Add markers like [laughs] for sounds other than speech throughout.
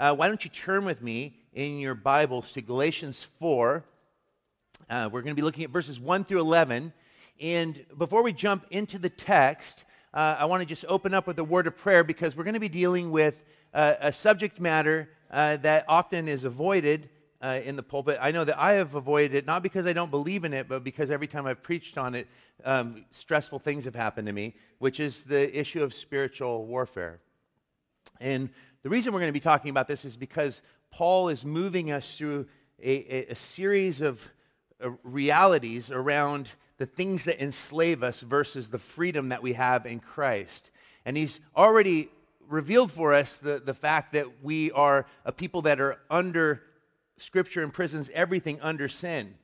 uh, why don't you turn with me in your Bibles to Galatians 4? Uh, we're going to be looking at verses 1 through 11. And before we jump into the text, uh, I want to just open up with a word of prayer because we're going to be dealing with uh, a subject matter uh, that often is avoided uh, in the pulpit. I know that I have avoided it, not because I don't believe in it, but because every time I've preached on it, um, stressful things have happened to me, which is the issue of spiritual warfare. And the reason we're going to be talking about this is because Paul is moving us through a, a, a series of uh, realities around the things that enslave us versus the freedom that we have in Christ. And he's already revealed for us the, the fact that we are a people that are under Scripture imprisons everything under sin.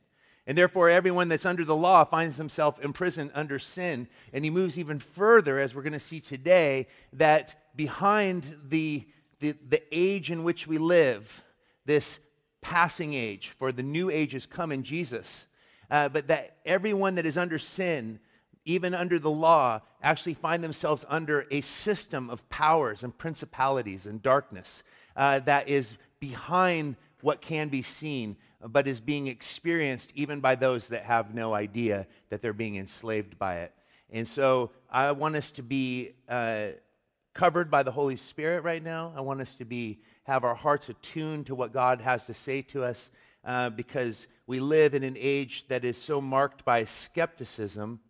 And therefore, everyone that's under the law finds himself imprisoned under sin. And he moves even further, as we're going to see today, that behind the, the, the age in which we live, this passing age, for the new age has come in Jesus, uh, but that everyone that is under sin, even under the law, actually find themselves under a system of powers and principalities and darkness uh, that is behind what can be seen, but is being experienced even by those that have no idea that they're being enslaved by it. And so I want us to be uh, covered by the Holy Spirit right now. I want us to be have our hearts attuned to what God has to say to us uh, because we live in an age that is so marked by skepticism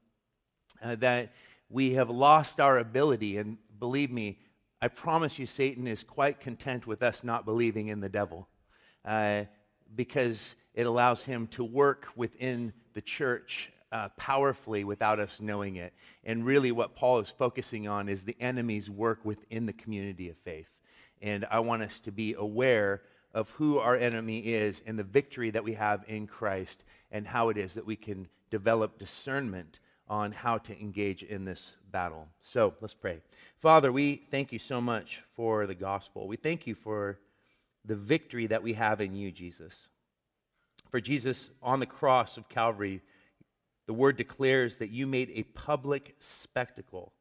uh, that we have lost our ability. And believe me, I promise you, Satan is quite content with us not believing in the devil uh, because it allows him to work within the church uh, powerfully without us knowing it. And really, what Paul is focusing on is the enemy's work within the community of faith. And I want us to be aware of who our enemy is and the victory that we have in Christ and how it is that we can develop discernment on how to engage in this battle. So let's pray. Father, we thank you so much for the gospel. We thank you for the victory that we have in you, Jesus. For Jesus on the cross of Calvary, the word declares that you made a public spectacle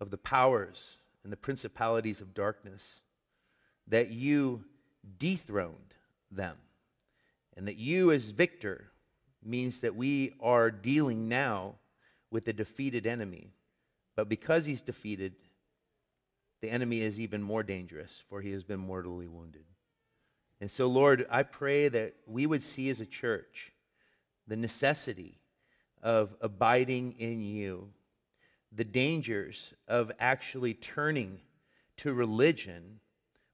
of the powers and the principalities of darkness, that you dethroned them, and that you, as victor, means that we are dealing now with a defeated enemy. But because he's defeated, the enemy is even more dangerous, for he has been mortally wounded. And so, Lord, I pray that we would see as a church the necessity of abiding in you, the dangers of actually turning to religion,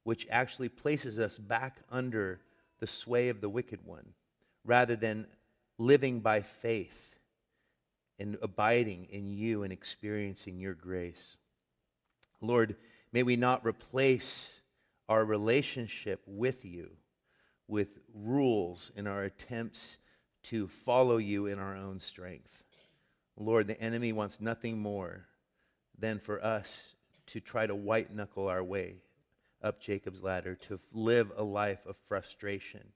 which actually places us back under the sway of the wicked one, rather than living by faith and abiding in you and experiencing your grace. Lord, may we not replace our relationship with you with rules in our attempts to follow you in our own strength. Lord, the enemy wants nothing more than for us to try to white knuckle our way up Jacob's ladder, to live a life of frustration,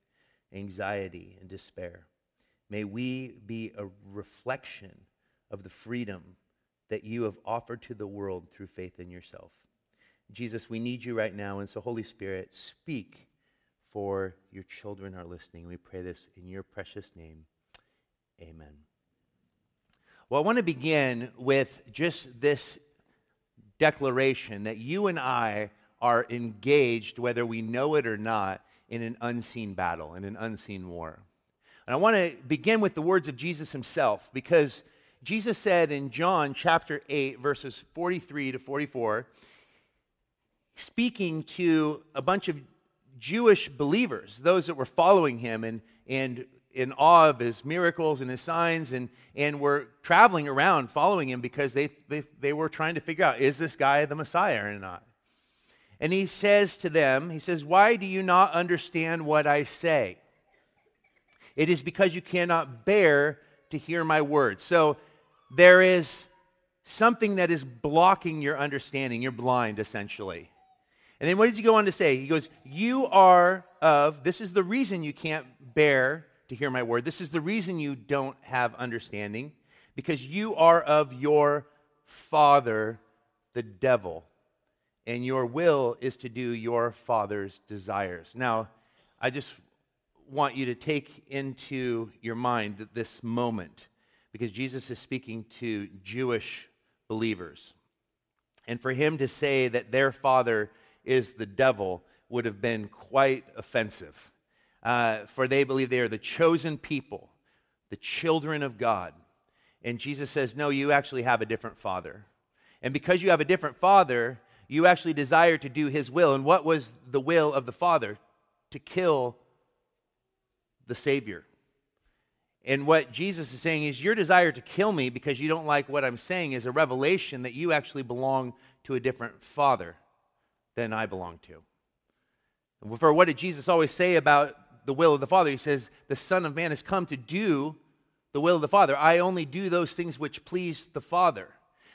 anxiety, and despair. May we be a reflection of the freedom that you have offered to the world through faith in yourself. Jesus, we need you right now. And so, Holy Spirit, speak for your children are listening. We pray this in your precious name. Amen. Well, I want to begin with just this declaration that you and I are engaged, whether we know it or not, in an unseen battle, in an unseen war. And I want to begin with the words of Jesus himself because Jesus said in John chapter 8, verses 43 to 44, speaking to a bunch of Jewish believers, those that were following him and, and in awe of his miracles and his signs, and, and were traveling around following him because they, they, they were trying to figure out is this guy the Messiah or not? And he says to them, He says, Why do you not understand what I say? It is because you cannot bear to hear my words. So there is something that is blocking your understanding. You're blind, essentially. And then what does he go on to say? He goes, You are of, this is the reason you can't bear to hear my word. This is the reason you don't have understanding, because you are of your father, the devil, and your will is to do your Father's desires. Now, I just want you to take into your mind this moment because Jesus is speaking to Jewish believers. And for him to say that their father is the devil would have been quite offensive. Uh, for they believe they are the chosen people, the children of God. And Jesus says, No, you actually have a different father. And because you have a different father, you actually desire to do his will. And what was the will of the father? To kill the Savior. And what Jesus is saying is, your desire to kill me because you don't like what I'm saying is a revelation that you actually belong to a different father than I belong to. For what did Jesus always say about the will of the Father? He says, The Son of Man has come to do the will of the Father. I only do those things which please the Father.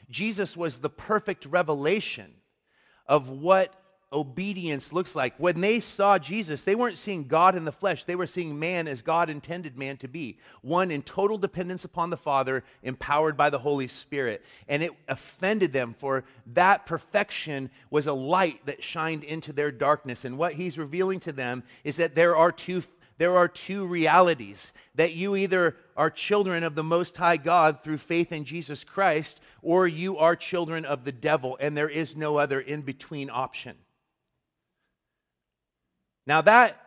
Jesus was the perfect revelation of what obedience looks like. When they saw Jesus, they weren't seeing God in the flesh, they were seeing man as God intended man to be one in total dependence upon the Father, empowered by the Holy Spirit. And it offended them, for that perfection was a light that shined into their darkness. And what he's revealing to them is that there are two there are two realities that you either are children of the Most High God through faith in Jesus Christ, or you are children of the devil, and there is no other in between option. Now, that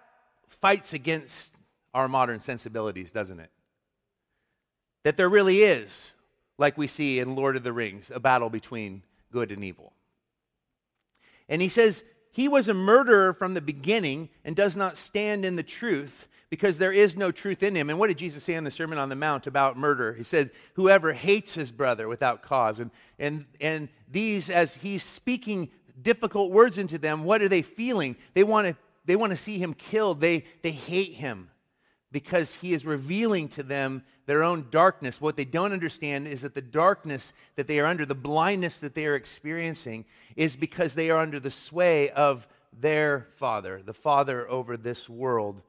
fights against our modern sensibilities, doesn't it? That there really is, like we see in Lord of the Rings, a battle between good and evil. And he says, he was a murderer from the beginning and does not stand in the truth because there is no truth in him. And what did Jesus say in the Sermon on the Mount about murder? He said, Whoever hates his brother without cause. And, and, and these, as he's speaking difficult words into them, what are they feeling? They want to, they want to see him killed. They, they hate him because he is revealing to them their own darkness. What they don't understand is that the darkness that they are under, the blindness that they are experiencing, is because they are under the sway of their father, the father over this world,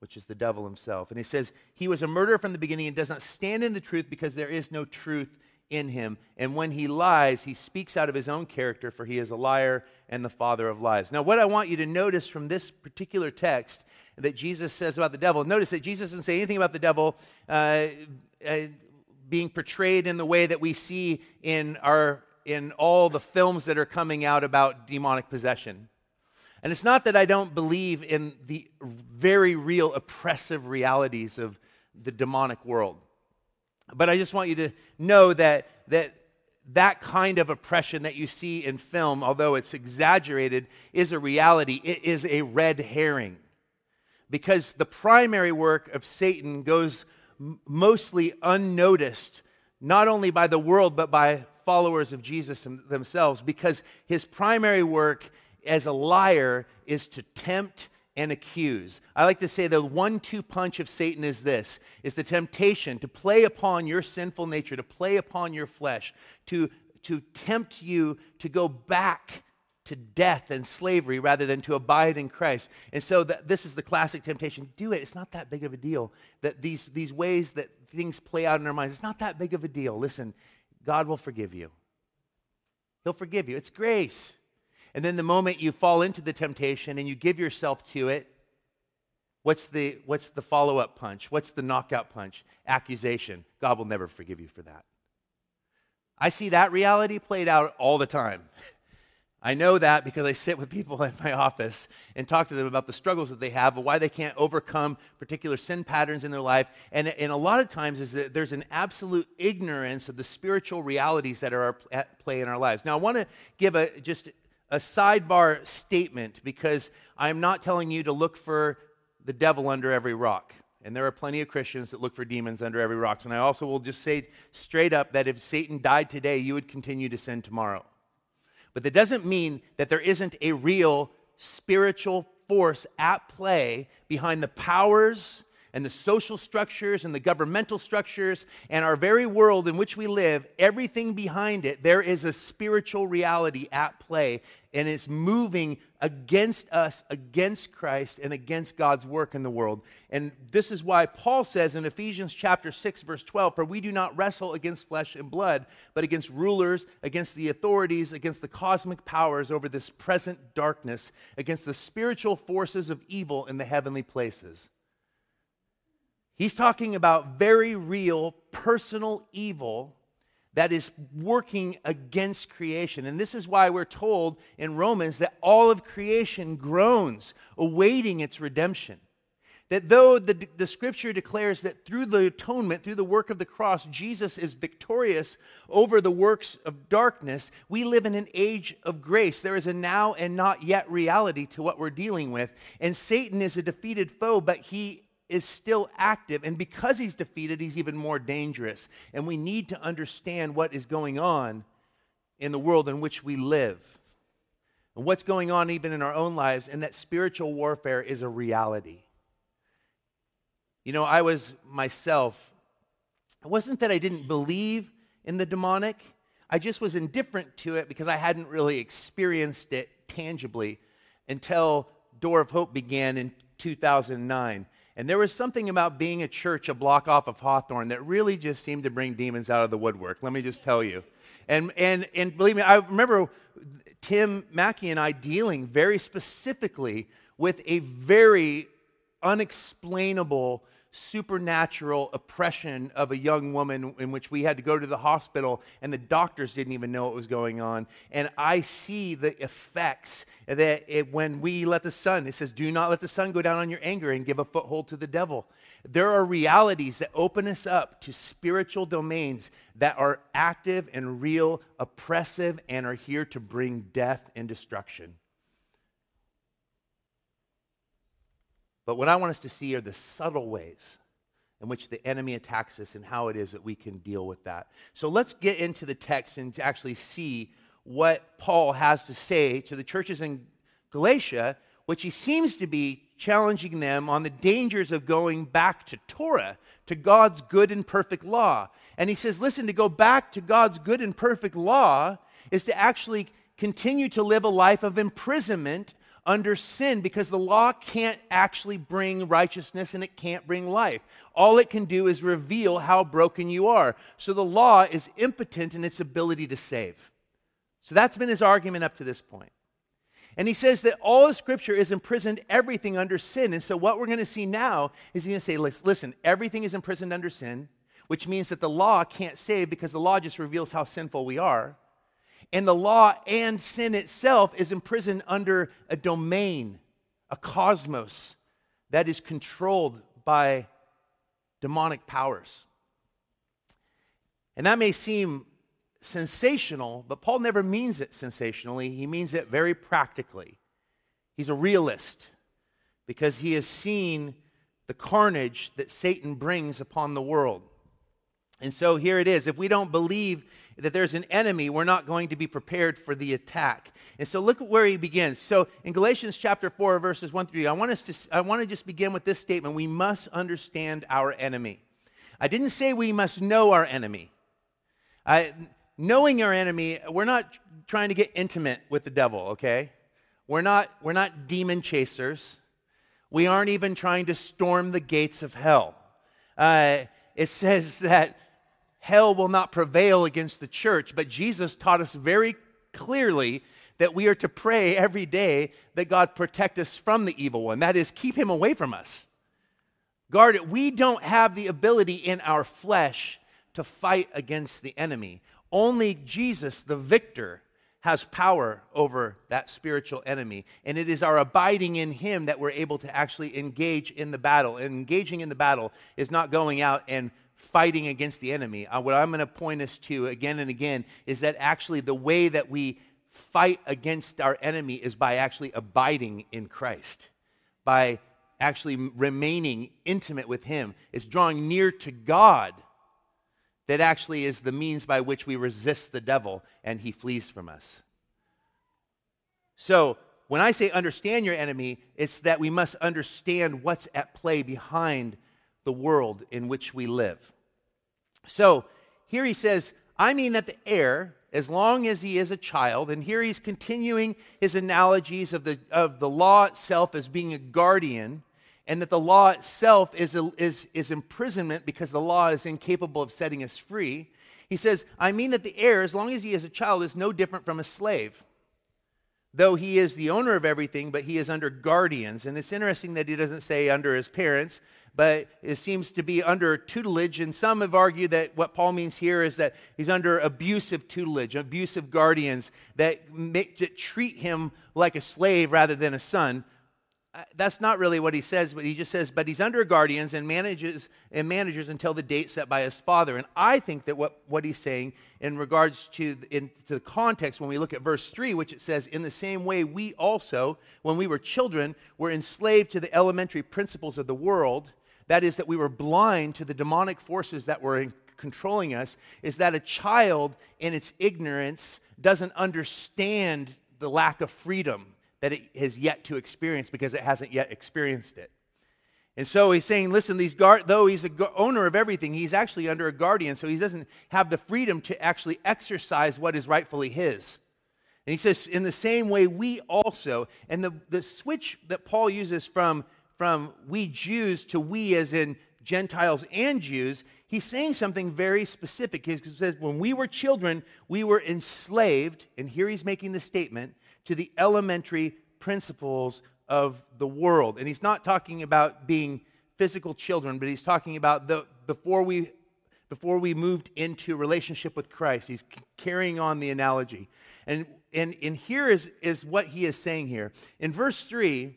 which is the devil himself. And he says, He was a murderer from the beginning and does not stand in the truth because there is no truth in him. And when he lies, he speaks out of his own character, for he is a liar and the father of lies. Now, what I want you to notice from this particular text that Jesus says about the devil, notice that Jesus doesn't say anything about the devil. Uh, uh, being portrayed in the way that we see in our in all the films that are coming out about demonic possession. And it's not that I don't believe in the very real oppressive realities of the demonic world. But I just want you to know that that that kind of oppression that you see in film, although it's exaggerated, is a reality. It is a red herring. Because the primary work of Satan goes mostly unnoticed, not only by the world, but by followers of Jesus themselves because his primary work as a liar is to tempt and accuse. I like to say the one two punch of Satan is this is the temptation to play upon your sinful nature, to play upon your flesh, to, to tempt you to go back to death and slavery rather than to abide in Christ. And so that, this is the classic temptation. Do it. It's not that big of a deal. That these, these ways that things play out in our minds, it's not that big of a deal. Listen, God will forgive you. He'll forgive you. It's grace. And then the moment you fall into the temptation and you give yourself to it, what's the, what's the follow up punch? What's the knockout punch? Accusation. God will never forgive you for that. I see that reality played out all the time. [laughs] I know that because I sit with people [laughs] in my office and talk to them about the struggles that they have, why they can't overcome particular sin patterns in their life. And, and a lot of times is that there's an absolute ignorance of the spiritual realities that are at play in our lives. Now, I want to give a just a sidebar statement because I'm not telling you to look for the devil under every rock. And there are plenty of Christians that look for demons under every rock. And I also will just say straight up that if Satan died today, you would continue to sin tomorrow. But that doesn't mean that there isn't a real spiritual force at play behind the powers and the social structures and the governmental structures and our very world in which we live, everything behind it, there is a spiritual reality at play and it's moving against us, against Christ, and against God's work in the world. And this is why Paul says in Ephesians chapter 6, verse 12, For we do not wrestle against flesh and blood, but against rulers, against the authorities, against the cosmic powers over this present darkness, against the spiritual forces of evil in the heavenly places. He's talking about very real personal evil that is working against creation. And this is why we're told in Romans that all of creation groans, awaiting its redemption. That though the, the scripture declares that through the atonement, through the work of the cross, Jesus is victorious over the works of darkness, we live in an age of grace. There is a now and not yet reality to what we're dealing with. And Satan is a defeated foe, but he is still active. And because he's defeated, he's even more dangerous. And we need to understand what is going on in the world in which we live and what's going on even in our own lives, and that spiritual warfare is a reality. You know, I was myself, it wasn't that I didn't believe in the demonic, I just was indifferent to it because I hadn't really experienced it tangibly until Door of Hope began in 2009. And there was something about being a church a block off of Hawthorne that really just seemed to bring demons out of the woodwork. Let me just tell you. And, and, and believe me, I remember Tim Mackie and I dealing very specifically with a very unexplainable supernatural oppression of a young woman in which we had to go to the hospital and the doctors didn't even know what was going on. And I see the effects that it, when we let the sun, it says, do not let the sun go down on your anger and give a foothold to the devil. There are realities that open us up to spiritual domains that are active and real, oppressive, and are here to bring death and destruction. But what I want us to see are the subtle ways in which the enemy attacks us and how it is that we can deal with that. So let's get into the text and actually see what Paul has to say to the churches in Galatia, which he seems to be challenging them on the dangers of going back to Torah, to God's good and perfect law. And he says, listen, to go back to God's good and perfect law is to actually continue to live a life of imprisonment under sin because the law can't actually bring righteousness and it can't bring life. All it can do is reveal how broken you are. So the law is impotent in its ability to save. So that's been his argument up to this point. And he says that all of Scripture is imprisoned everything under sin. And so what we're going to see now is he's going to say, listen, everything is imprisoned under sin, which means that the law can't save because the law just reveals how sinful we are. And the law and sin itself is imprisoned under a domain, a cosmos that is controlled by demonic powers. And that may seem sensational, but Paul never means it sensationally. He means it very practically. He's a realist because he has seen the carnage that Satan brings upon the world. And so here it is. If we don't believe that there's an enemy, we're not going to be prepared for the attack. And so look at where he begins. So in Galatians chapter 4, verses 1 through 3, I want, us to, I want to just begin with this statement. We must understand our enemy. I didn't say we must know our enemy. I, knowing our enemy, we're not trying to get intimate with the devil, okay? We're not, we're not demon chasers. We aren't even trying to storm the gates of hell. Uh, it says [laughs] that hell will not prevail against the church. But Jesus taught us very clearly that we are to pray every day that God protect us from the evil one. That is, keep him away from us. Guard it. We don't have the ability in our flesh to fight against the enemy. Only Jesus, the victor, has power over that spiritual enemy. And it is our abiding in him that we're able to actually engage in the battle. And engaging in the battle is not going out and fighting against the enemy. Uh, what I'm going to point us to again and again is that actually the way that we fight against our enemy is by actually abiding in Christ, by actually remaining intimate with Him. It's drawing near to God that actually is the means by which we resist the devil and he flees from us. So, when I say understand your enemy, it's that we must understand what's at play behind the world in which we live. So here he says, I mean that the heir, as long as he is a child, and here he's continuing his analogies of the, of the law itself as being a guardian, and that the law itself is, a, is, is imprisonment because the law is incapable of setting us free. He says, I mean that the heir, as long as he is a child, is no different from a slave. Though he is the owner of everything, but he is under guardians. And it's interesting that he doesn't say under his parents, but it seems to be under tutelage. And some have argued that what Paul means here is that he's under abusive tutelage, abusive guardians that, make, that treat him like a slave rather than a son. Uh, that's not really what he says, but he just says, but he's under guardians and manages and managers until the date set by his father. And I think that what, what he's saying in regards to, in, to the context when we look at verse 3, which it says, in the same way we also, when we were children, were enslaved to the elementary principles of the world that is, that we were blind to the demonic forces that were controlling us, is that a child in its ignorance doesn't understand the lack of freedom that it has yet to experience because it hasn't yet experienced it. And so he's saying, listen, these guard, though he's the owner of everything, he's actually under a guardian, so he doesn't have the freedom to actually exercise what is rightfully his. And he says, in the same way, we also, and the, the switch that Paul uses from from we Jews to we as in Gentiles and Jews, he's saying something very specific. He says, when we were children, we were enslaved, and here he's making the statement, to the elementary principles of the world. And he's not talking about being physical children, but he's talking about the, before we before we moved into relationship with Christ. He's carrying on the analogy. And, and, and here is, is what he is saying here. In verse 3,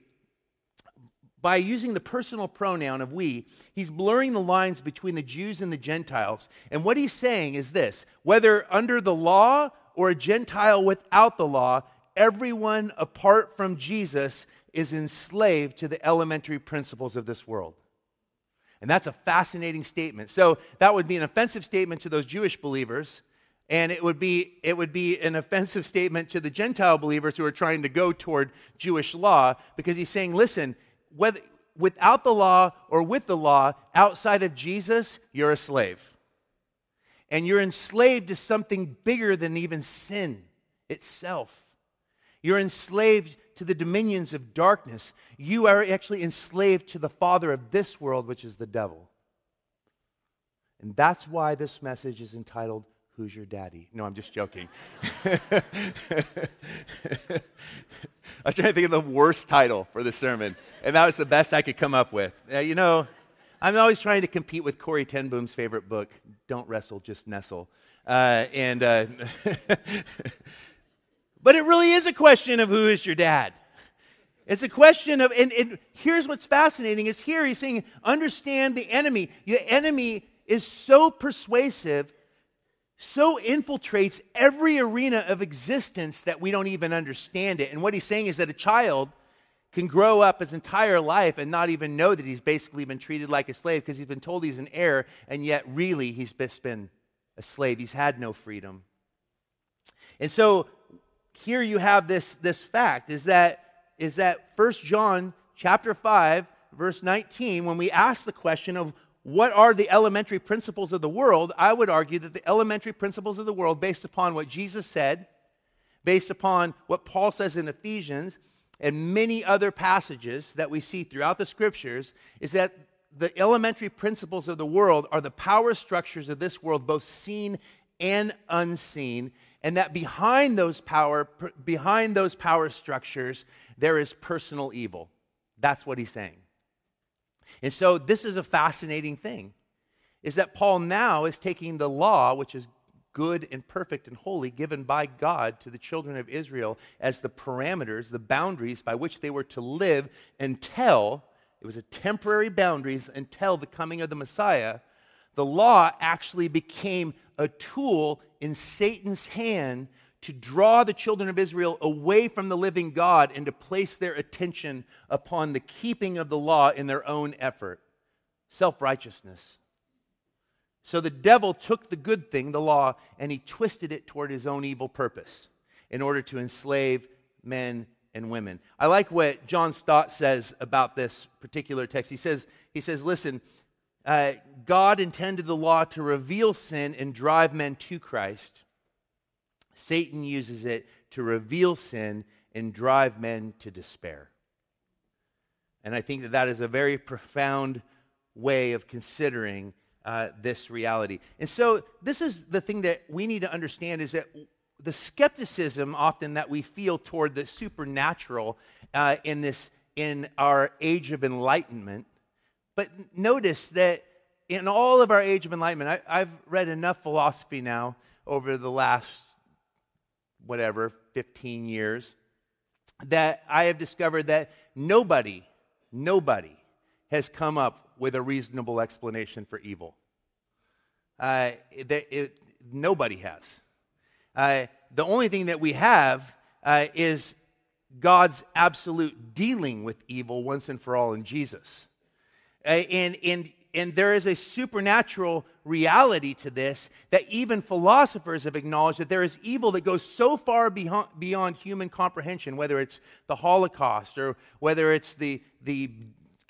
by using the personal pronoun of we, he's blurring the lines between the Jews and the Gentiles. And what he's saying is this whether under the law or a Gentile without the law, everyone apart from Jesus is enslaved to the elementary principles of this world. And that's a fascinating statement. So that would be an offensive statement to those Jewish believers. And it would, be, it would be an offensive statement to the Gentile believers who are trying to go toward Jewish law because he's saying, listen, whether without the law or with the law, outside of Jesus, you're a slave. And you're enslaved to something bigger than even sin itself. You're enslaved to the dominions of darkness. You are actually enslaved to the father of this world, which is the devil. And that's why this message is entitled Who's Your Daddy? No, I'm just joking. [laughs] I was trying to think of the worst title for the sermon, and that was the best I could come up with. You know, I'm always trying to compete with Corrie ten Boom's favorite book, Don't Wrestle, Just Nestle. Uh, and, uh, [laughs] but it really is a question of who is your dad. It's a question of, and, and here's what's fascinating is here he's saying, understand the enemy. The enemy is so persuasive so infiltrates every arena of existence that we don't even understand it. And what he's saying is that a child can grow up his entire life and not even know that he's basically been treated like a slave because he's been told he's an heir, and yet really he's just been a slave. He's had no freedom. And so here you have this, this fact is that is that 1 John chapter 5 verse 19 when we ask the question of what are the elementary principles of the world, I would argue that the elementary principles of the world, based upon what Jesus said, based upon what Paul says in Ephesians, and many other passages that we see throughout the scriptures, is that the elementary principles of the world are the power structures of this world, both seen and unseen, and that behind those power, behind those power structures, there is personal evil. That's what he's saying. And so this is a fascinating thing is that Paul now is taking the law, which is good and perfect and holy, given by God to the children of Israel as the parameters, the boundaries by which they were to live until it was a temporary boundaries until the coming of the Messiah. The law actually became a tool in Satan's hand to draw the children of Israel away from the living God and to place their attention upon the keeping of the law in their own effort self righteousness. So the devil took the good thing, the law, and he twisted it toward his own evil purpose in order to enslave men and women. I like what John Stott says about this particular text. He says, he says listen, uh, God intended the law to reveal sin and drive men to Christ, Satan uses it to reveal sin and drive men to despair. And I think that that is a very profound way of considering uh, this reality. And so, this is the thing that we need to understand is that the skepticism often that we feel toward the supernatural uh, in this in our age of enlightenment. But notice that in all of our age of enlightenment, I, I've read enough philosophy now over the last whatever 15 years that I have discovered that nobody, nobody has come up with a reasonable explanation for evil. Uh, it, it, nobody has. Uh, the only thing that we have uh, is God's absolute dealing with evil once and for all in Jesus. Uh, and, and, and there is a supernatural reality to this that even philosophers have acknowledged that there is evil that goes so far beyond, human comprehension, whether it's the Holocaust or whether it's the, the,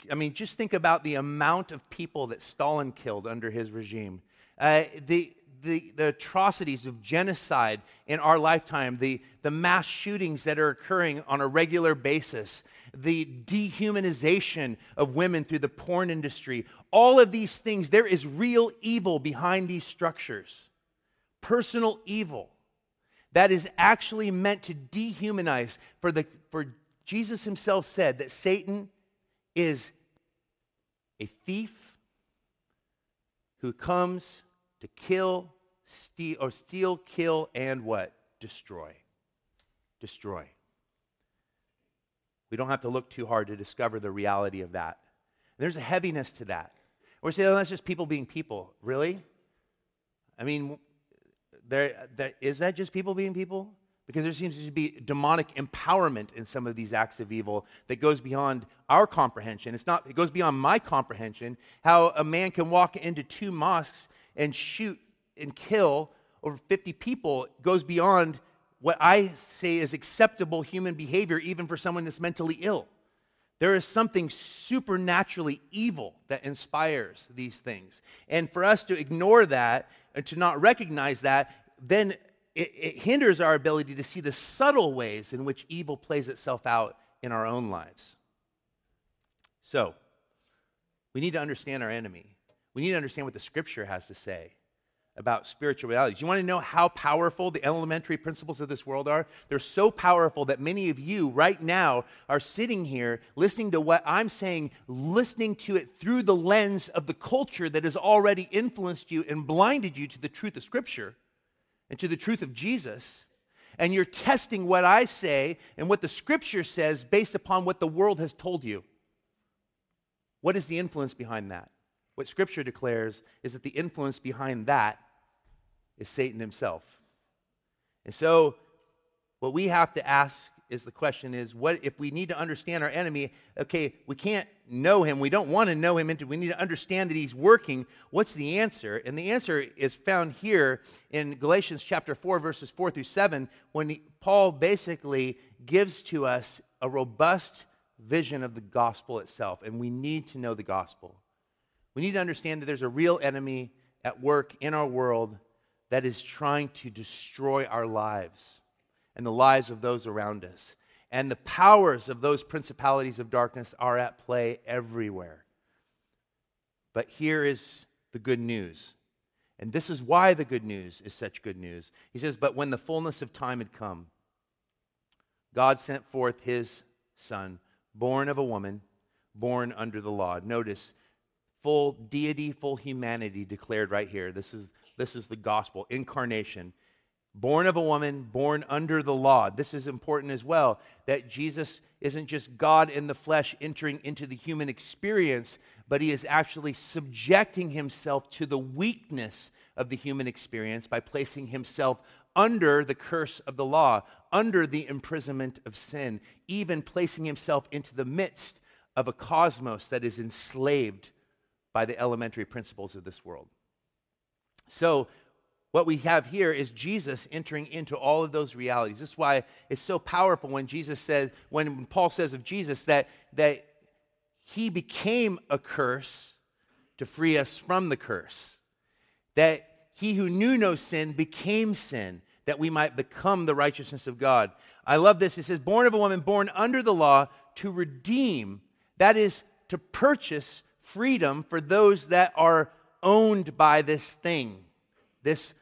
I mean, just think about the amount of people that Stalin killed under his regime. Uh, the, the, the atrocities of genocide in our lifetime, the, the mass shootings that are occurring on a regular basis, the dehumanization of women through the porn industry, all of these things, there is real evil behind these structures. Personal evil that is actually meant to dehumanize. For, the, for Jesus himself said that Satan is a thief who comes to kill, steal, or steal, kill, and what? Destroy. Destroy. We don't have to look too hard to discover the reality of that. There's a heaviness to that. We're saying, oh, that's just people being people. Really? I mean, there, there, is that just people being people? Because there seems to be demonic empowerment in some of these acts of evil that goes beyond our comprehension. It's not, it goes beyond my comprehension. How a man can walk into two mosques and shoot and kill over 50 people goes beyond what I say is acceptable human behavior, even for someone that's mentally ill. There is something supernaturally evil that inspires these things. And for us to ignore that and to not recognize that, then it, it, hinders our ability to see the subtle ways in which evil plays itself out in our own lives. So, we need to understand our enemy. We need to understand what the scripture has to say about spiritual realities. You want to know how powerful the elementary principles of this world are? They're so powerful that many of you right now are sitting here listening to what I'm saying, listening to it through the lens of the culture that has already influenced you and blinded you to the truth of Scripture and to the truth of Jesus. And you're testing what I say and what the Scripture says based upon what the world has told you. What is the influence behind that? What Scripture declares is that the influence behind that is Satan himself. And so, what we have to ask is the question is what if we need to understand our enemy? Okay we can't know him. We don't want to know him. Into we need to understand that he's working. What's the answer? And the answer is found here in galatians chapter 4 verses 4 through 7 when paul basically gives to us a robust vision of the gospel itself and we need to know the gospel. We need to understand that there's a real enemy at work in our world that is trying to destroy our lives and the lives of those around us. And the powers of those principalities of darkness are at play everywhere. But here is the good news. And this is why the good news is such good news. He says, But when the fullness of time had come, God sent forth his son, born of a woman, born under the law. Notice, full deity, full humanity declared right here. This is this is the gospel, incarnation. Born of a woman, born under the law. This is important as well that Jesus isn't just God in the flesh entering into the human experience, but he is actually subjecting himself to the weakness of the human experience by placing himself under the curse of the law, under the imprisonment of sin, even placing himself into the midst of a cosmos that is enslaved by the elementary principles of this world. So, what we have here is Jesus entering into all of those realities. This is why it's so powerful when Jesus says, when Paul says of Jesus that, that he became a curse to free us from the curse. That he who knew no sin became sin, that we might become the righteousness of God. I love this. It says, born of a woman, born under the law, to redeem, that is, to purchase freedom for those that are owned by this thing, this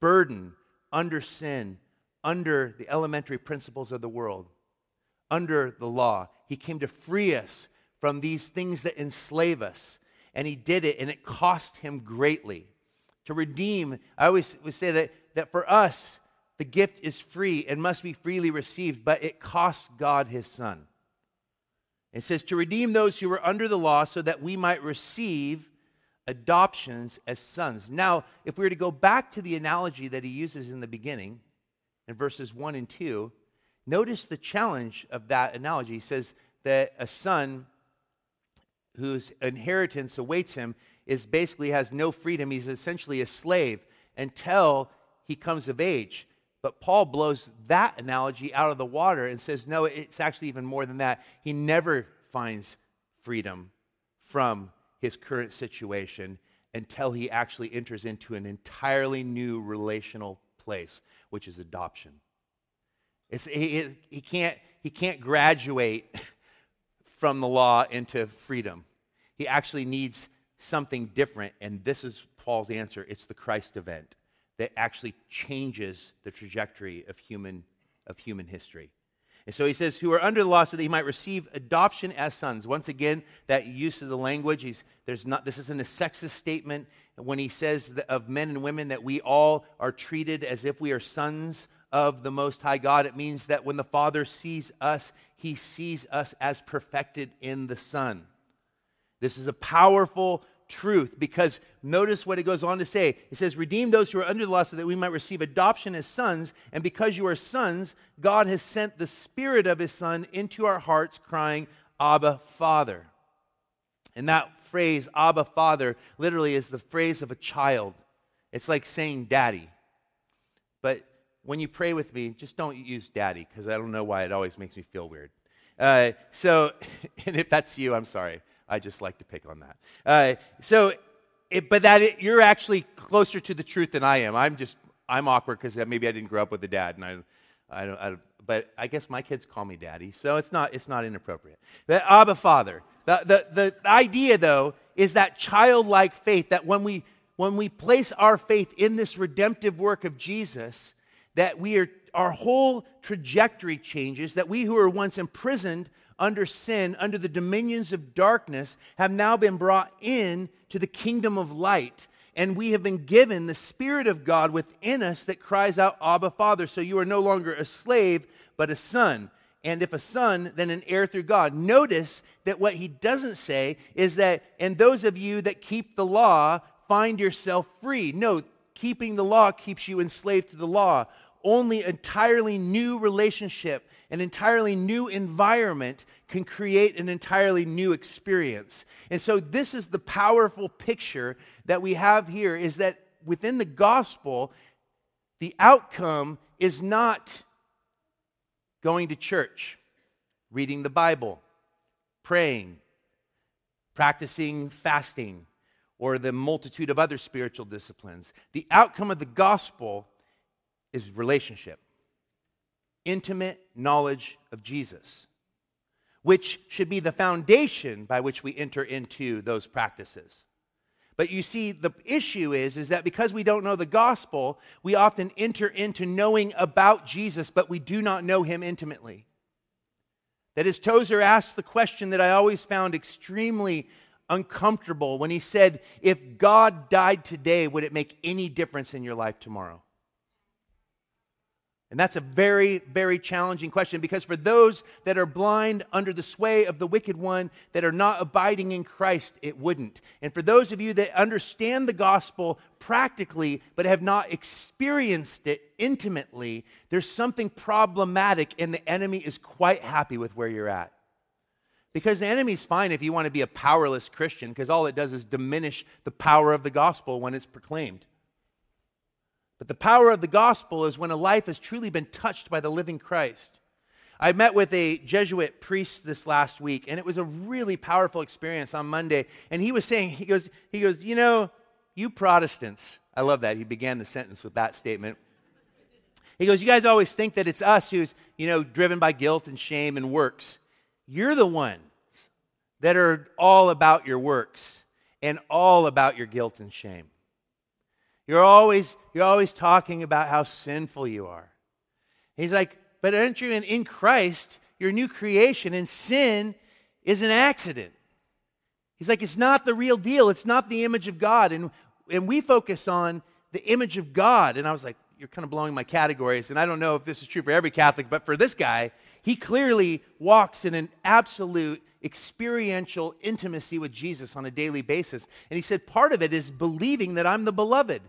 burden under sin, under the elementary principles of the world, under the law. He came to free us from these things that enslave us. And he did it, and it cost him greatly. To redeem, I always would say that, that for us, the gift is free and must be freely received, but it costs God his son. It says, to redeem those who were under the law so that we might receive adoptions as sons. Now, if we were to go back to the analogy that he uses in the beginning, in verses 1 and 2, notice the challenge of that analogy. He says that a son whose inheritance awaits him is basically has no freedom. He's essentially a slave until he comes of age. But Paul blows that analogy out of the water and says, no, it's actually even more than that. He never finds freedom from his current situation until he actually enters into an entirely new relational place, which is adoption. It's, he, he, can't, he can't graduate [laughs] from the law into freedom. He actually needs something different, and this is Paul's answer it's the Christ event that actually changes the trajectory of human, of human history. And so he says, who are under the law so that he might receive adoption as sons. Once again, that use of the language, there's not, this isn't a sexist statement when he says of men and women that we all are treated as if we are sons of the Most High God. It means that when the Father sees us, he sees us as perfected in the Son. This is a powerful truth because notice what it goes on to say. It says, Redeem those who are under the law so that we might receive adoption as sons. And because you are sons, God has sent the Spirit of His Son into our hearts, crying, Abba, Father. And that phrase, Abba, Father, literally is the phrase of a child. It's like saying daddy. But when you pray with me, just don't use daddy because I don't know why it always makes me feel weird. Uh, so, [laughs] and if that's you, I'm sorry. I just like to pick on that. Uh, so, it, but that it, you're actually closer to the truth than I am. I'm just I'm awkward because maybe I didn't grow up with a dad, and I, I don't. I, but I guess my kids call me daddy, so it's not it's not inappropriate. The Abba Father. The, the, the idea, though, is that childlike faith that when we when we place our faith in this redemptive work of Jesus, that we are our whole trajectory changes. That we who were once imprisoned under sin, under the dominions of darkness, have now been brought in to the kingdom of light. And we have been given the Spirit of God within us that cries out, Abba, Father. So you are no longer a slave, but a son. And if a son, then an heir through God. Notice that what he doesn't say is that, and those of you that keep the law find yourself free. No, keeping the law keeps you enslaved to the law. Only entirely new relationship an entirely new environment can create an entirely new experience. And so this is the powerful picture that we have here is that within the gospel the outcome is not going to church, reading the Bible, praying, practicing fasting, or the multitude of other spiritual disciplines. The outcome of the gospel is relationship intimate knowledge of Jesus, which should be the foundation by which we enter into those practices. But you see, the issue is, is that because we don't know the gospel, we often enter into knowing about Jesus, but we do not know him intimately. That is, Tozer asked the question that I always found extremely uncomfortable when he said, If God died today, would it make any difference in your life tomorrow? And that's a very, very challenging question because for those that are blind under the sway of the wicked one, that are not abiding in Christ, it wouldn't. And for those of you that understand the gospel practically but have not experienced it intimately, there's something problematic, and the enemy is quite happy with where you're at. Because the enemy's fine if you want to be a powerless Christian, because all it does is diminish the power of the gospel when it's proclaimed. But the power of the gospel is when a life has truly been touched by the living Christ. I met with a Jesuit priest this last week, and it was a really powerful experience on Monday. And he was saying, he goes, he goes, you know, you Protestants, I love that. He began the sentence with that statement. He goes, You guys always think that it's us who's, you know, driven by guilt and shame and works. You're the ones that are all about your works and all about your guilt and shame. You're always, you're always talking about how sinful you are. He's like, but aren't you in, in Christ, your new creation, and sin is an accident? He's like, it's not the real deal. It's not the image of God. And, and we focus on the image of God. And I was like, you're kind of blowing my categories. And I don't know if this is true for every Catholic, but for this guy, he clearly walks in an absolute experiential intimacy with Jesus on a daily basis. And he said, part of it is believing that I'm the beloved.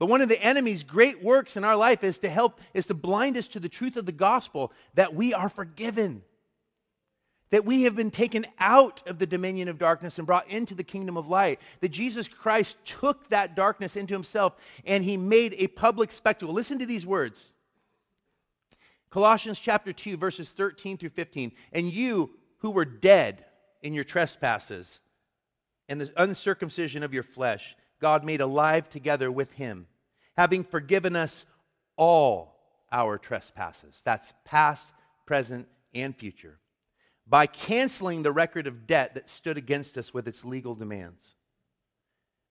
But one of the enemy's great works in our life is to help, is to blind us to the truth of the gospel that we are forgiven. That we have been taken out of the dominion of darkness and brought into the kingdom of light. That Jesus Christ took that darkness into himself and he made a public spectacle. Listen to these words Colossians chapter 2, verses 13 through 15. And you who were dead in your trespasses and the uncircumcision of your flesh, God made alive together with him, having forgiven us all our trespasses. That's past, present, and future. By canceling the record of debt that stood against us with its legal demands.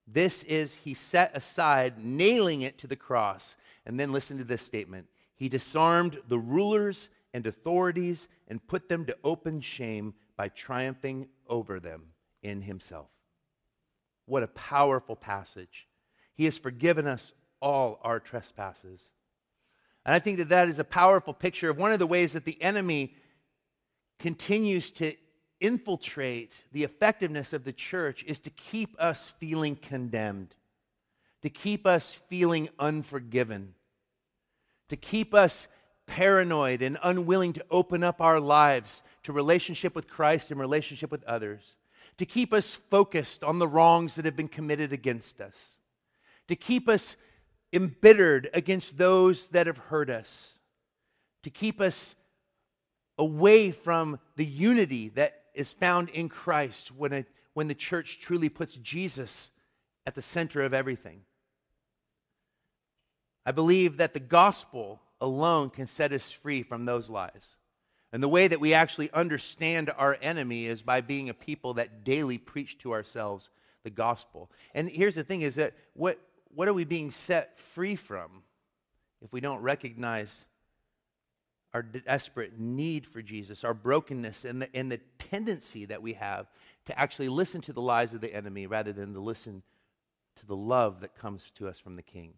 This is, he set aside, nailing it to the cross. And then listen to this statement He disarmed the rulers and authorities and put them to open shame by triumphing over them in himself. What a powerful passage. He has forgiven us all our trespasses. And I think that that is a powerful picture of one of the ways that the enemy continues to infiltrate the effectiveness of the church is to keep us feeling condemned, to keep us feeling unforgiven, to keep us paranoid and unwilling to open up our lives to relationship with Christ and relationship with others to keep us focused on the wrongs that have been committed against us, to keep us embittered against those that have hurt us, to keep us away from the unity that is found in Christ when, it, when the church truly puts Jesus at the center of everything. I believe that the gospel alone can set us free from those lies. And the way that we actually understand our enemy is by being a people that daily preach to ourselves the gospel. And here's the thing is that what, what are we being set free from if we don't recognize our desperate need for Jesus, our brokenness, and the, and the tendency that we have to actually listen to the lies of the enemy rather than to listen to the love that comes to us from the King?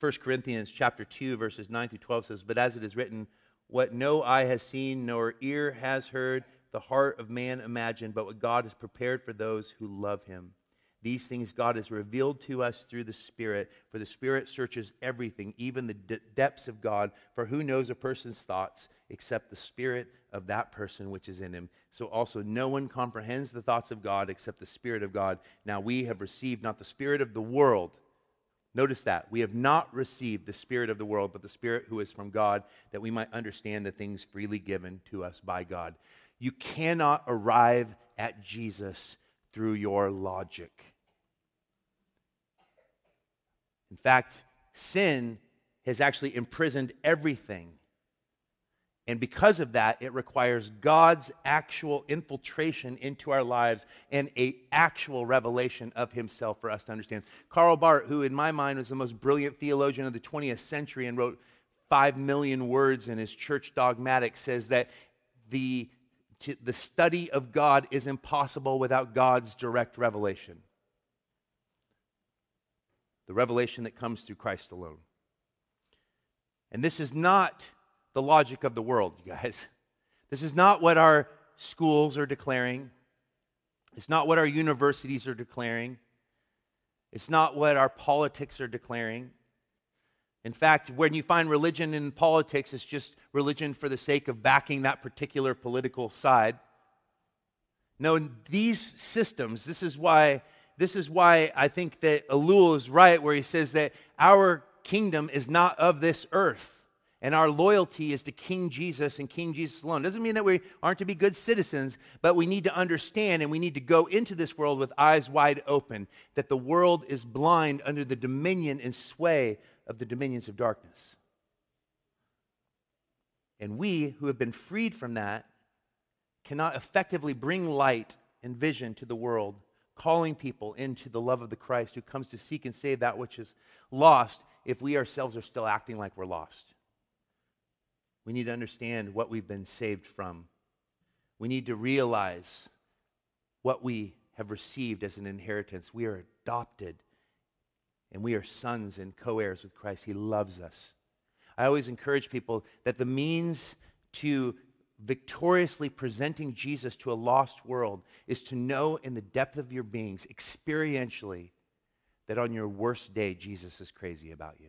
1 Corinthians chapter 2 verses 9 through 12 says, "But as it is written, what no eye has seen nor ear has heard, the heart of man imagined, but what God has prepared for those who love him." These things God has revealed to us through the Spirit, for the Spirit searches everything, even the depths of God. For who knows a person's thoughts except the Spirit of that person which is in him? So also no one comprehends the thoughts of God except the Spirit of God. Now we have received not the Spirit of the world Notice that. We have not received the Spirit of the world, but the Spirit who is from God, that we might understand the things freely given to us by God. You cannot arrive at Jesus through your logic. In fact, sin has actually imprisoned everything and because of that, it requires God's actual infiltration into our lives and a actual revelation of himself for us to understand. Karl Barth, who in my mind was the most brilliant theologian of the 20th century and wrote 5 million words in his church dogmatic, says that the, the study of God is impossible without God's direct revelation. The revelation that comes through Christ alone. And this is not the logic of the world, you guys. This is not what our schools are declaring. It's not what our universities are declaring. It's not what our politics are declaring. In fact, when you find religion in politics, it's just religion for the sake of backing that particular political side. No, these systems, this is why, this is why I think that Ellul is right, where he says that our kingdom is not of this earth. And our loyalty is to King Jesus and King Jesus alone. Doesn't mean that we aren't to be good citizens, but we need to understand and we need to go into this world with eyes wide open that the world is blind under the dominion and sway of the dominions of darkness. And we who have been freed from that cannot effectively bring light and vision to the world, calling people into the love of the Christ who comes to seek and save that which is lost if we ourselves are still acting like we're lost. We need to understand what we've been saved from. We need to realize what we have received as an inheritance. We are adopted, and we are sons and co heirs with Christ. He loves us. I always encourage people that the means to victoriously presenting Jesus to a lost world is to know in the depth of your beings, experientially, that on your worst day, Jesus is crazy about you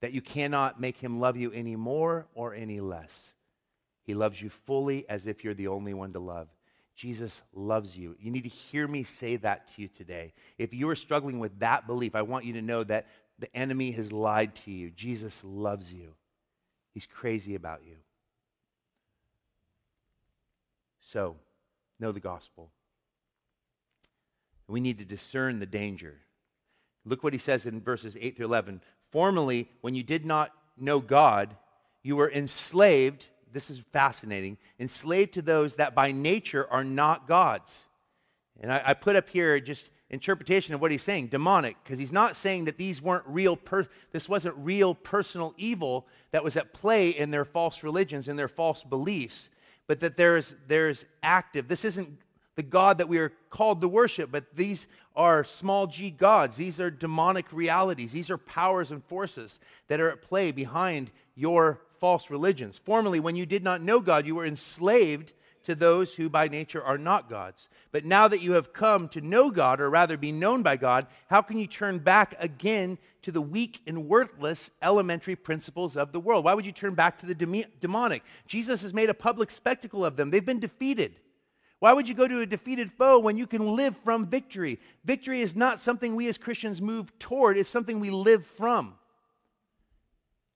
that you cannot make him love you any more or any less. He loves you fully as if you're the only one to love. Jesus loves you. You need to hear me say that to you today. If you are struggling with that belief, I want you to know that the enemy has lied to you. Jesus loves you, he's crazy about you. So, know the gospel. We need to discern the danger. Look what he says in verses 8 through 11. Formerly, when you did not know God, you were enslaved. This is fascinating enslaved to those that by nature are not gods. And I, I put up here just interpretation of what he's saying demonic because he's not saying that these weren't real per- this wasn't real personal evil that was at play in their false religions and their false beliefs but that there's there's active this isn't the God that we are called to worship, but these are small g gods. These are demonic realities. These are powers and forces that are at play behind your false religions. Formerly, when you did not know God, you were enslaved to those who by nature are not gods. But now that you have come to know God, or rather be known by God, how can you turn back again to the weak and worthless elementary principles of the world? Why would you turn back to the demonic? Jesus has made a public spectacle of them. They've been defeated. Why would you go to a defeated foe when you can live from victory? Victory is not something we as Christians move toward, it's something we live from.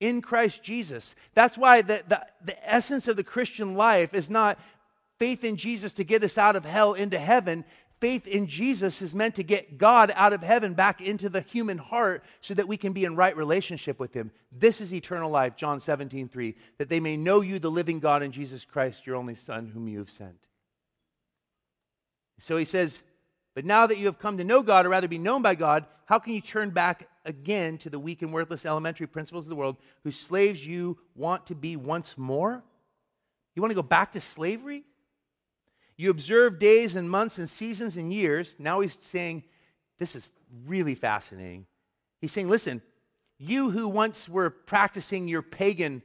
In Christ Jesus. That's why the, the, the essence of the Christian life is not faith in Jesus to get us out of hell into heaven. Faith in Jesus is meant to get God out of heaven back into the human heart so that we can be in right relationship with Him. This is eternal life, John 17, 3, that they may know you, the living God, and Jesus Christ, your only Son, whom you have sent. So he says, But now that you have come to know God, or rather be known by God, how can you turn back again to the weak and worthless elementary principles of the world whose slaves you want to be once more? You want to go back to slavery? You observe days and months and seasons and years. Now he's saying, This is really fascinating. He's saying, Listen, you who once were practicing your pagan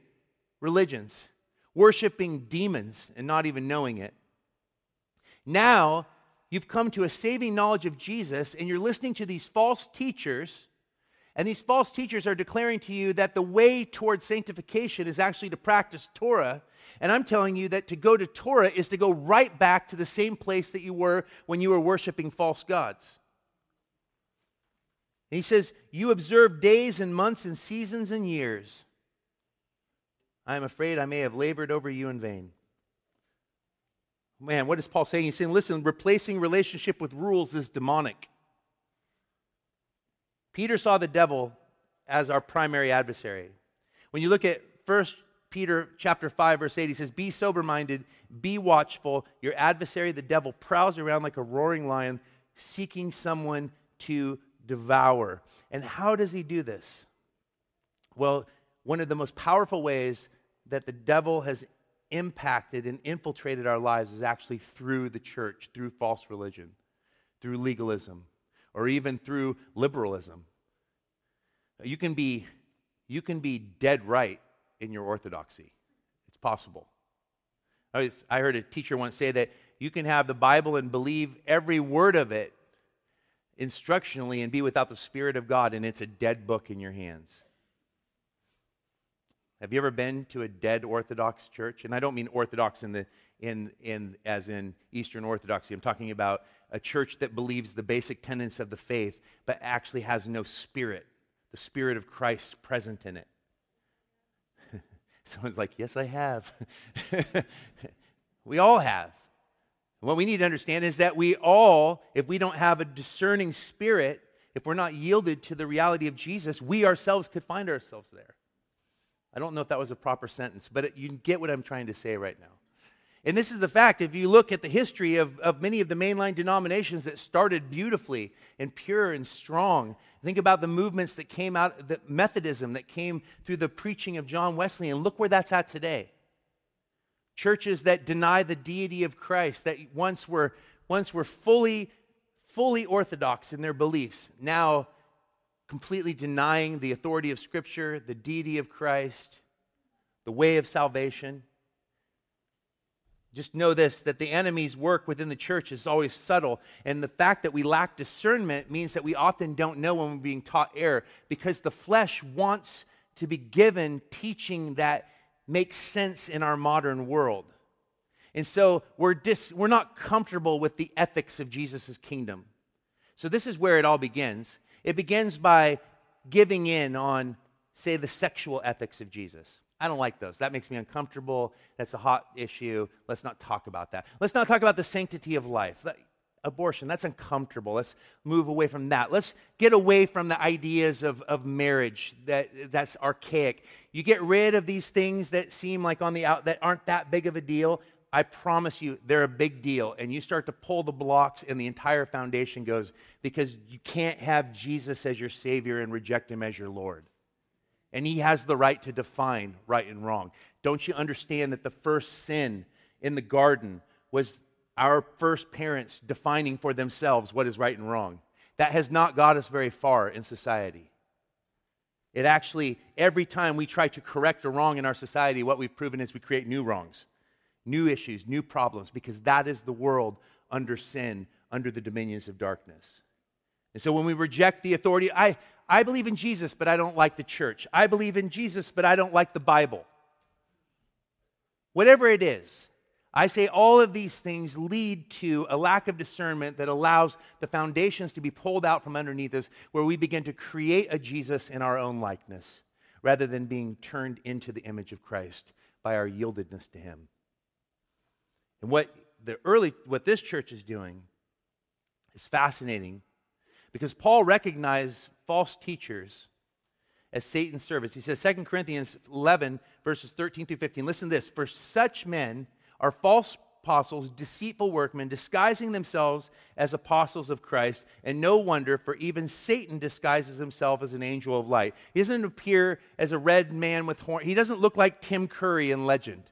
religions, worshiping demons and not even knowing it, now You've come to a saving knowledge of Jesus, and you're listening to these false teachers. And these false teachers are declaring to you that the way towards sanctification is actually to practice Torah. And I'm telling you that to go to Torah is to go right back to the same place that you were when you were worshiping false gods. And he says, You observe days and months and seasons and years. I am afraid I may have labored over you in vain. Man, what is Paul saying? He's saying, listen, replacing relationship with rules is demonic. Peter saw the devil as our primary adversary. When you look at 1 Peter chapter 5 verse 8 he says be sober minded be watchful your adversary the devil prowls around like a roaring lion seeking someone to devour and how does he do this well one of the most powerful ways that the devil has impacted and infiltrated our lives is actually through the church, through false religion, through legalism, or even through liberalism. You can be, you can be dead right in your orthodoxy. It's possible. I, was, I heard a teacher once say that you can have the Bible and believe every word of it instructionally and be without the Spirit of God, and it's a dead book in your hands. Have you ever been to a dead Orthodox church? And I don't mean Orthodox in the, in, in, as in Eastern Orthodoxy. I'm talking about a church that believes the basic tenets of the faith, but actually has no spirit, the spirit of Christ present in it. [laughs] Someone's like, Yes, I have. [laughs] we all have. What we need to understand is that we all, if we don't have a discerning spirit, if we're not yielded to the reality of Jesus, we ourselves could find ourselves there. I don't know if that was a proper sentence, but it, you get what I'm trying to say right now. And this is the fact. If you look at the history of, of many of the mainline denominations that started beautifully and pure and strong, think about the movements that came out, the Methodism that came through the preaching of John Wesley, and look where that's at today. Churches that deny the deity of Christ, that once were, once were fully, fully orthodox in their beliefs, now completely denying the authority of Scripture, the deity of Christ, the way of salvation. Just know this that the enemy's work within the church is always subtle. And the fact that we lack discernment means that we often don't know when we're being taught error because the flesh wants to be given teaching that makes sense in our modern world. And so we're, dis, we're not comfortable with the ethics of Jesus' kingdom. So this is where it all begins. It begins by giving in on, say, the sexual ethics of Jesus. I don't like those. That makes me uncomfortable. That's a hot issue. Let's not talk about that. Let's not talk about the sanctity of life. Abortion, that's uncomfortable. Let's move away from that. Let's get away from the ideas of, of marriage that, that's archaic. You get rid of these things that seem like on the out that aren't that big of a deal. I promise you, they're a big deal. And you start to pull the blocks, and the entire foundation goes because you can't have Jesus as your Savior and reject Him as your Lord and he has the right to define right and wrong. Don't you understand that the first sin in the garden was our first parents defining for themselves what is right and wrong? That has not got us very far in society. It actually, every time we try to correct a wrong in our society, what we've proven is we create new wrongs, new issues, new problems, because that is the world under sin, under the dominions of darkness. And so when we reject the authority, I, I believe in Jesus, but I don't like the church. I believe in Jesus, but I don't like the Bible. Whatever it is, I say all of these things lead to a lack of discernment that allows the foundations to be pulled out from underneath us, where we begin to create a Jesus in our own likeness rather than being turned into the image of Christ by our yieldedness to Him. And what the early, what this church is doing is fascinating because Paul recognized false teachers as Satan's servants. He says, 2 Corinthians 11, verses 13 through 15. Listen to this. For such men are false apostles, deceitful workmen, disguising themselves as apostles of Christ. And no wonder, for even Satan disguises himself as an angel of light. He doesn't appear as a red man with horns. He doesn't look like Tim Curry in Legend.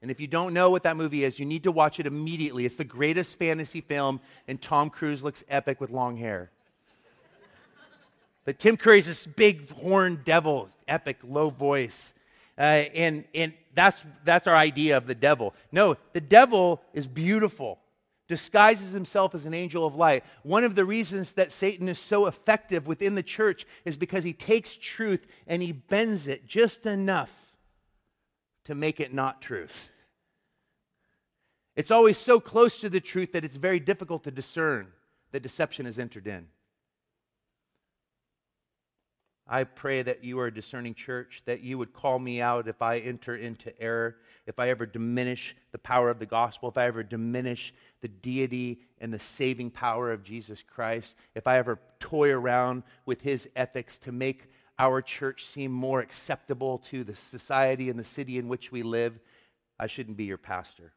And if you don't know what that movie is, you need to watch it immediately. It's the greatest fantasy film, and Tom Cruise looks epic with long hair. But Tim Curry's this big horned devil, epic, low voice. Uh, and and that's, that's our idea of the devil. No, the devil is beautiful, disguises himself as an angel of light. One of the reasons that Satan is so effective within the church is because he takes truth and he bends it just enough to make it not truth. It's always so close to the truth that it's very difficult to discern that deception has entered in. I pray that you are a discerning church, that you would call me out if I enter into error, if I ever diminish the power of the gospel, if I ever diminish the deity and the saving power of Jesus Christ, if I ever toy around with his ethics to make our church seem more acceptable to the society and the city in which we live, I shouldn't be your pastor.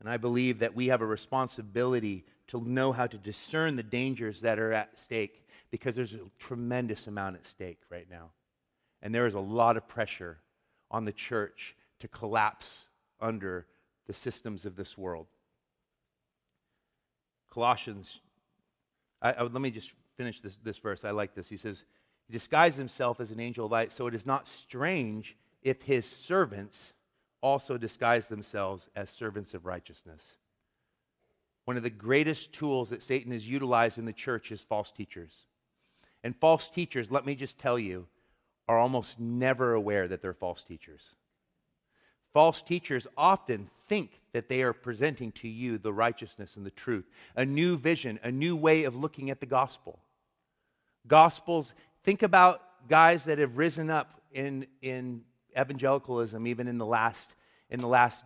And I believe that we have a responsibility to know how to discern the dangers that are at stake because there's a tremendous amount at stake right now. And there is a lot of pressure on the church to collapse under the systems of this world. Colossians, I, I, let me just finish this, this verse. I like this. He says, he disguised himself as an angel of light, so it is not strange if his servants also disguise themselves as servants of righteousness. One of the greatest tools that Satan has utilized in the church is false teachers. And false teachers, let me just tell you, are almost never aware that they're false teachers. False teachers often think that they are presenting to you the righteousness and the truth, a new vision, a new way of looking at the gospel. Gospels Think about guys that have risen up in, in evangelicalism, even in the last, in the last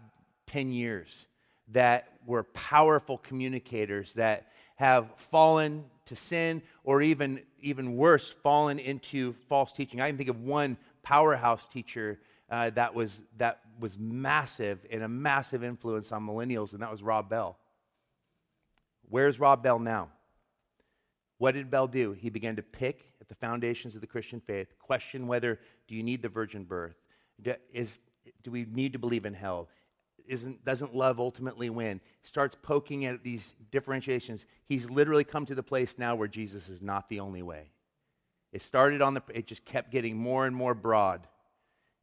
10 years, that were powerful communicators that have fallen to sin or even, even worse, fallen into false teaching. I can think of one powerhouse teacher uh, that, was, that was massive and a massive influence on millennials, and that was Rob Bell. Where's Rob Bell now? What did Bell do? He began to pick the foundations of the Christian faith, question whether do you need the virgin birth? Do, is, do we need to believe in hell? Isn't, doesn't love ultimately win? Starts poking at these differentiations. He's literally come to the place now where Jesus is not the only way. It started on the, it just kept getting more and more broad.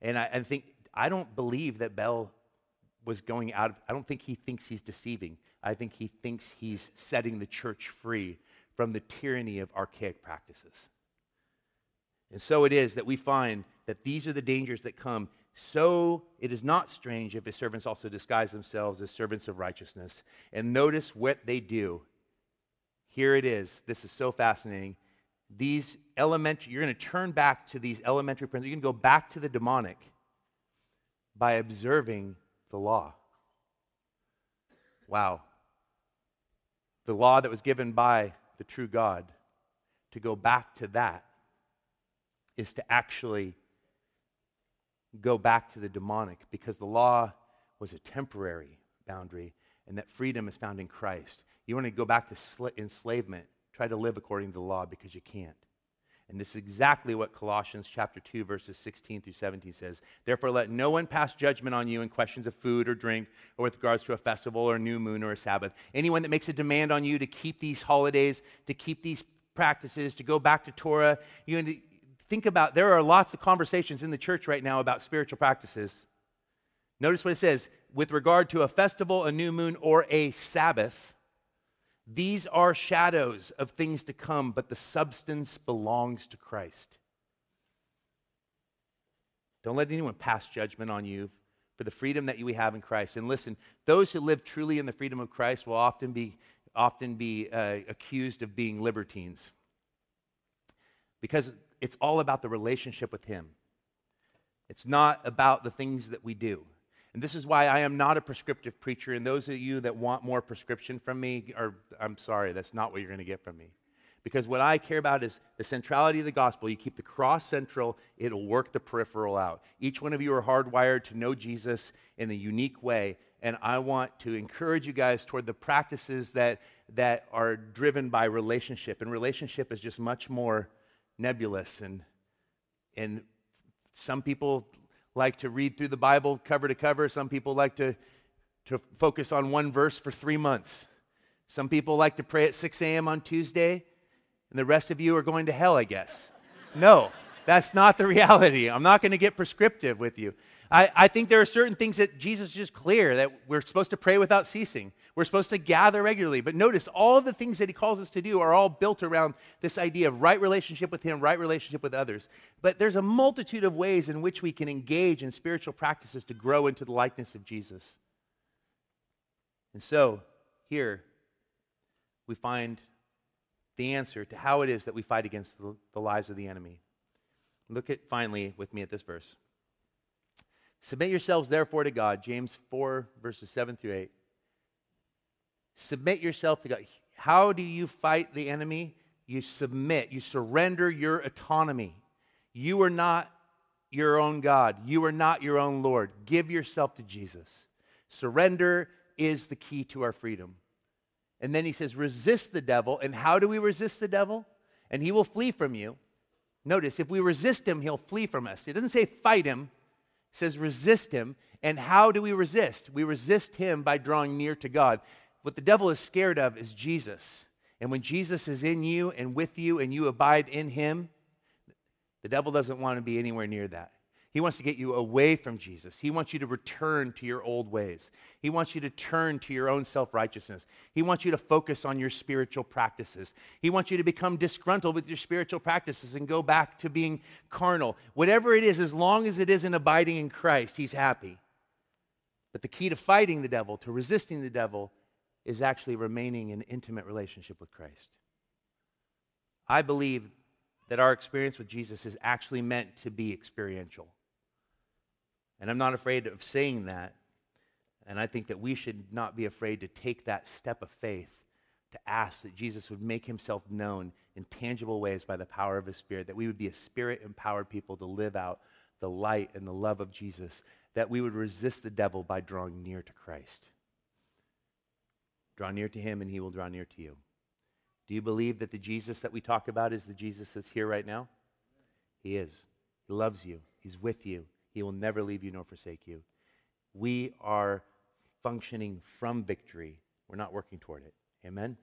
And I, I think, I don't believe that Bell was going out of, I don't think he thinks he's deceiving. I think he thinks he's setting the church free from the tyranny of archaic practices. And so it is that we find that these are the dangers that come. So it is not strange if his servants also disguise themselves as servants of righteousness. And notice what they do. Here it is. This is so fascinating. These elementary, you're going to turn back to these elementary principles. You're going to go back to the demonic by observing the law. Wow. The law that was given by the true God, to go back to that is to actually go back to the demonic because the law was a temporary boundary and that freedom is found in Christ. You want to go back to sl- enslavement, try to live according to the law because you can't. And this is exactly what Colossians chapter 2 verses 16 through 17 says. Therefore let no one pass judgment on you in questions of food or drink or with regards to a festival or a new moon or a Sabbath. Anyone that makes a demand on you to keep these holidays, to keep these practices, to go back to Torah, you think about there are lots of conversations in the church right now about spiritual practices. Notice what it says with regard to a festival, a new moon, or a Sabbath. These are shadows of things to come, but the substance belongs to Christ. Don't let anyone pass judgment on you for the freedom that we have in Christ. And listen, those who live truly in the freedom of Christ will often be, often be uh, accused of being libertines because it's all about the relationship with Him. It's not about the things that we do. And this is why I am not a prescriptive preacher. And those of you that want more prescription from me, are, I'm sorry, that's not what you're going to get from me. Because what I care about is the centrality of the gospel. You keep the cross central, it'll work the peripheral out. Each one of you are hardwired to know Jesus in a unique way. And I want to encourage you guys toward the practices that, that are driven by relationship. And relationship is just much more nebulous. And, and some people like to read through the Bible cover to cover. Some people like to, to focus on one verse for three months. Some people like to pray at 6 a.m. on Tuesday, and the rest of you are going to hell, I guess. No, that's not the reality. I'm not going to get prescriptive with you. I, I think there are certain things that Jesus is just clear that we're supposed to pray without ceasing. We're supposed to gather regularly. But notice all the things that he calls us to do are all built around this idea of right relationship with him, right relationship with others. But there's a multitude of ways in which we can engage in spiritual practices to grow into the likeness of Jesus. And so, here, we find the answer to how it is that we fight against the, the lies of the enemy. Look at finally with me at this verse. Submit yourselves therefore to God, James 4, verses 7 through 8. Submit yourself to God. How do you fight the enemy? You submit, you surrender your autonomy. You are not your own God, you are not your own Lord. Give yourself to Jesus. Surrender is the key to our freedom. And then he says, resist the devil. And how do we resist the devil? And he will flee from you. Notice, if we resist him, he'll flee from us. It doesn't say fight him, it says resist him. And how do we resist? We resist him by drawing near to God. What the devil is scared of is Jesus. And when Jesus is in you and with you and you abide in him, the devil doesn't want to be anywhere near that. He wants to get you away from Jesus. He wants you to return to your old ways. He wants you to turn to your own self righteousness. He wants you to focus on your spiritual practices. He wants you to become disgruntled with your spiritual practices and go back to being carnal. Whatever it is, as long as it isn't abiding in Christ, he's happy. But the key to fighting the devil, to resisting the devil, is actually remaining in intimate relationship with Christ. I believe that our experience with Jesus is actually meant to be experiential. And I'm not afraid of saying that. And I think that we should not be afraid to take that step of faith to ask that Jesus would make himself known in tangible ways by the power of his Spirit, that we would be a spirit empowered people to live out the light and the love of Jesus, that we would resist the devil by drawing near to Christ. Draw near to him, and he will draw near to you. Do you believe that the Jesus that we talk about is the Jesus that's here right now? He is. He loves you, He's with you. He will never leave you nor forsake you. We are functioning from victory, we're not working toward it. Amen?